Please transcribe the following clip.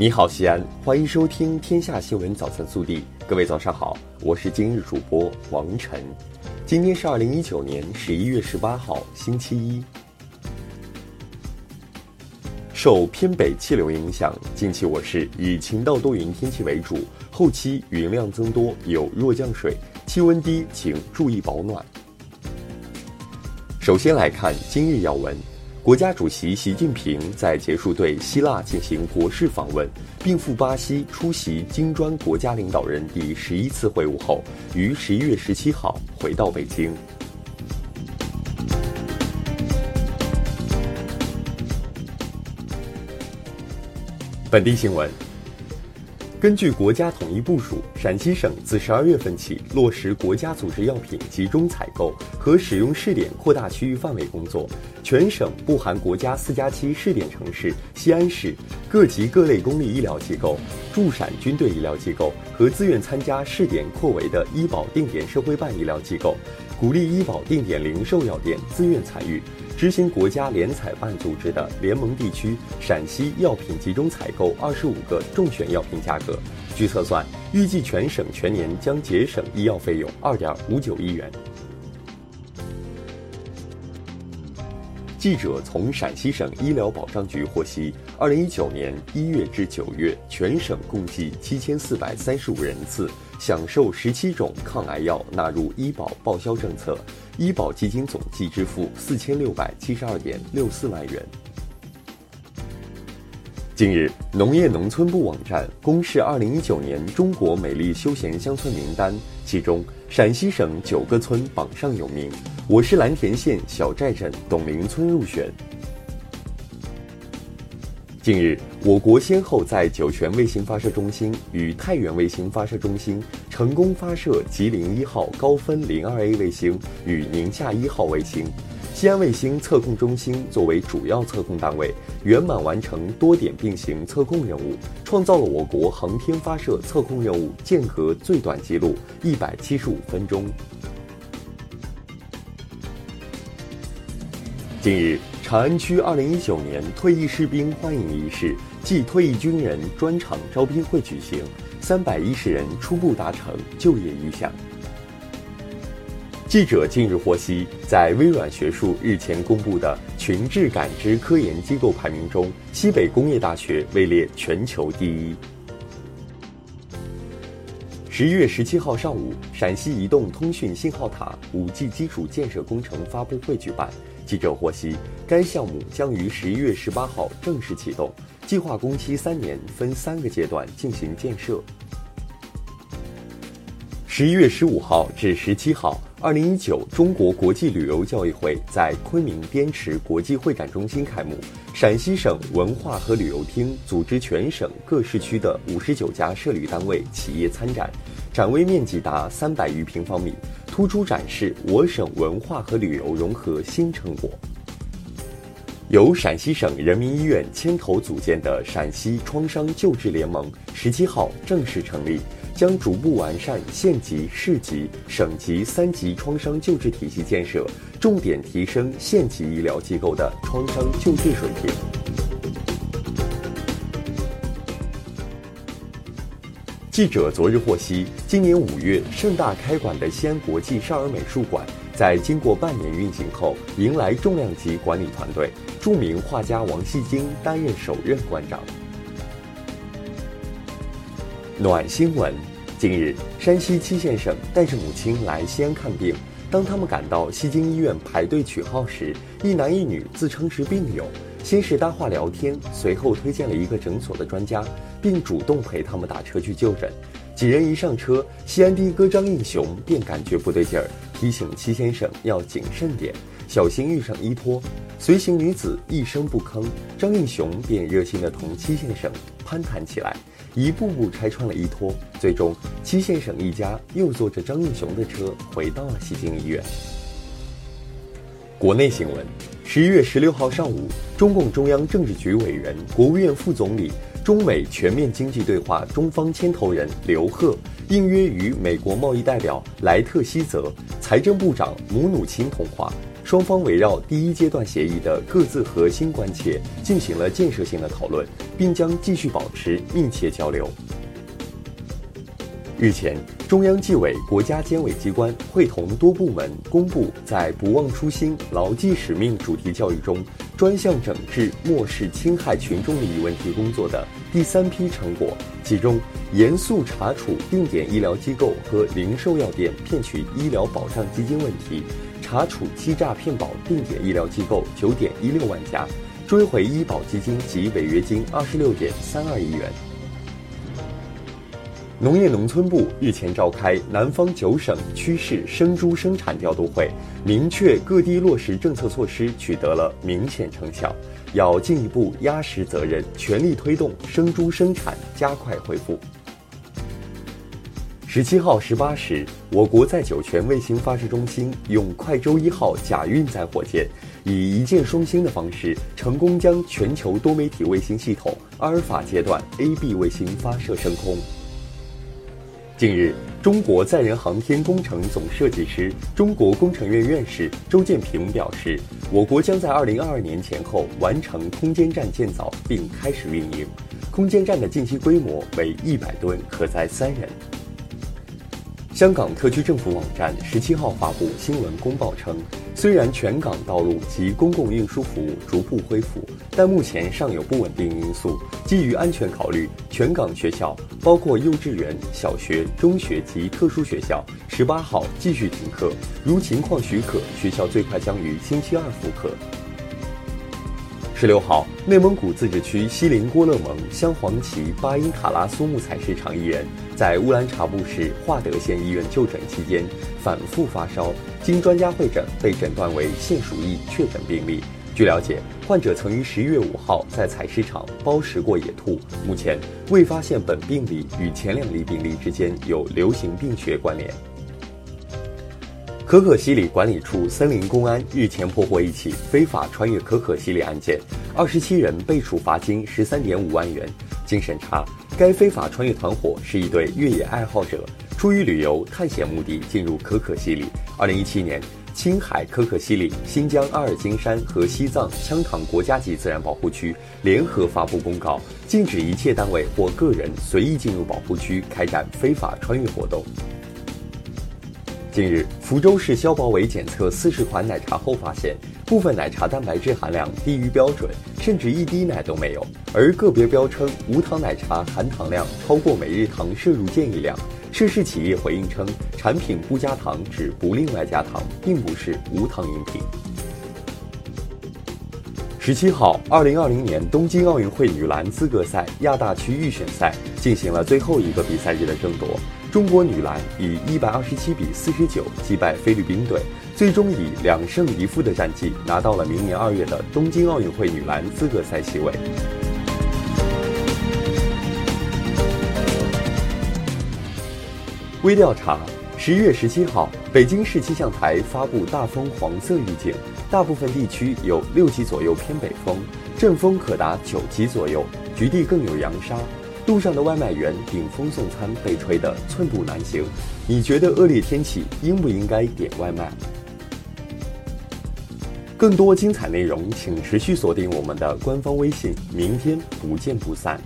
你好，西安，欢迎收听《天下新闻早餐速递》。各位早上好，我是今日主播王晨。今天是二零一九年十一月十八号，星期一。受偏北气流影响，近期我市以晴到多云天气为主，后期云量增多，有弱降水，气温低，请注意保暖。首先来看今日要闻。国家主席习近平在结束对希腊进行国事访问，并赴巴西出席金砖国家领导人第十一次会晤后，于十一月十七号回到北京。本地新闻。根据国家统一部署，陕西省自十二月份起落实国家组织药品集中采购和使用试点扩大区域范围工作。全省不含国家四加七试点城市西安市各级各类公立医疗机构、驻陕军队医疗机构和自愿参加试点扩围的医保定点社会办医疗机构，鼓励医保定点零售药店自愿参与。执行国家联采办组织的联盟地区陕西药品集中采购二十五个重选药品价格，据测算，预计全省全年将节省医药费用二点五九亿元。记者从陕西省医疗保障局获悉，二零一九年一月至九月，全省共计七千四百三十五人次享受十七种抗癌药纳入医保报销政策。医保基金总计支付四千六百七十二点六四万元。近日，农业农村部网站公示二零一九年中国美丽休闲乡村名单，其中陕西省九个村榜上有名，我是蓝田县小寨镇董林村入选。近日，我国先后在酒泉卫星发射中心与太原卫星发射中心成功发射吉林一号高分零二 A 卫星与宁夏一号卫星。西安卫星测控中心作为主要测控单位，圆满完成多点并行测控任务，创造了我国航天发射测控任务间隔最短记录一百七十五分钟。近日。长安区二零一九年退役士兵欢迎仪式暨退役军人专场招聘会举行，三百一十人初步达成就业意向。记者近日获悉，在微软学术日前公布的群智感知科研机构排名中，西北工业大学位列全球第一。十一月十七号上午，陕西移动通讯信号塔五 G 基础建设工程发布会举办。记者获悉，该项目将于十一月十八号正式启动，计划工期三年，分三个阶段进行建设。十一月十五号至十七号，二零一九中国国际旅游交易会在昆明滇池国际会展中心开幕。陕西省文化和旅游厅组织全省各市区的五十九家涉旅单位企业参展，展位面积达三百余平方米。突出展示我省文化和旅游融合新成果。由陕西省人民医院牵头组建的陕西创伤救治联盟十七号正式成立，将逐步完善县级、市级、省级三级创伤救治体系建设，重点提升县级医疗机构的创伤救治水平。记者昨日获悉，今年五月盛大开馆的西安国际少儿美术馆，在经过半年运行后，迎来重量级管理团队，著名画家王锡京担任首任馆长。暖新闻：近日，山西七县省带着母亲来西安看病，当他们赶到西京医院排队取号时，一男一女自称是病友。先是搭话聊天，随后推荐了一个诊所的专家，并主动陪他们打车去就诊。几人一上车，西安的哥张应雄便感觉不对劲儿，提醒戚先生要谨慎点，小心遇上医托。随行女子一声不吭，张应雄便热心地同戚先生攀谈起来，一步步拆穿了医托。最终，戚先生一家又坐着张应雄的车回到了西京医院。国内新闻：十一月十六号上午，中共中央政治局委员、国务院副总理、中美全面经济对话中方牵头人刘鹤应约与美国贸易代表莱特希泽、财政部长姆努钦通话，双方围绕第一阶段协议的各自核心关切进行了建设性的讨论，并将继续保持密切交流。日前，中央纪委国家监委机关会同多部门公布在“不忘初心、牢记使命”主题教育中，专项整治漠视侵害群众利益问题工作的第三批成果。其中，严肃查处定点医疗机构和零售药店骗取医疗保障基金问题，查处欺诈骗保定点医疗机构九点一六万家，追回医保基金及违约金二十六点三二亿元。农业农村部日前召开南方九省区市生猪生产调度会，明确各地落实政策措施取得了明显成效，要进一步压实责任，全力推动生猪生产加快恢复。十七号十八时，我国在酒泉卫星发射中心用快舟一号假运载火箭，以一箭双星的方式，成功将全球多媒体卫星系统阿尔法阶段 A/B 卫星发射升空。近日，中国载人航天工程总设计师、中国工程院院士周建平表示，我国将在二零二二年前后完成空间站建造并开始运营。空间站的近期规模为一百吨，可载三人。香港特区政府网站十七号发布新闻公报称，虽然全港道路及公共运输服务逐步恢复，但目前尚有不稳定因素。基于安全考虑，全港学校包括幼稚园、小学、中学及特殊学校，十八号继续停课。如情况许可，学校最快将于星期二复课。十六号，内蒙古自治区锡林郭勒盟镶黄旗巴音塔拉苏木材市场艺人，在乌兰察布市化德县医院就诊期间反复发烧，经专家会诊被诊断为腺鼠疫确诊病例。据了解，患者曾于十一月五号在采市场包食过野兔，目前未发现本病例与前两例病例之间有流行病学关联。可可西里管理处森林公安日前破获一起非法穿越可可西里案件，二十七人被处罚金十三点五万元。经审查，该非法穿越团伙是一对越野爱好者，出于旅游探险目的进入可可西里。二零一七年，青海可可西里、新疆阿尔金山和西藏羌塘国家级自然保护区联合发布公告，禁止一切单位或个人随意进入保护区开展非法穿越活动。近日，福州市消保委检测四十款奶茶后发现，部分奶茶蛋白质含量低于标准，甚至一滴奶都没有。而个别标称无糖奶茶含糖量超过每日糖摄入建议量。涉事企业回应称，产品不加糖指不另外加糖，并不是无糖饮品。十七号，二零二零年东京奥运会女篮资格赛亚大区预选赛进行了最后一个比赛日的争夺。中国女篮以一百二十七比四十九击败菲律宾队，最终以两胜一负的战绩拿到了明年二月的东京奥运会女篮资格赛席位。微调查：十一月十七号，北京市气象台发布大风黄色预警，大部分地区有六级左右偏北风，阵风可达九级左右，局地更有扬沙。路上的外卖员顶风送餐被吹得寸步难行，你觉得恶劣天气应不应该点外卖？更多精彩内容，请持续锁定我们的官方微信，明天不见不散。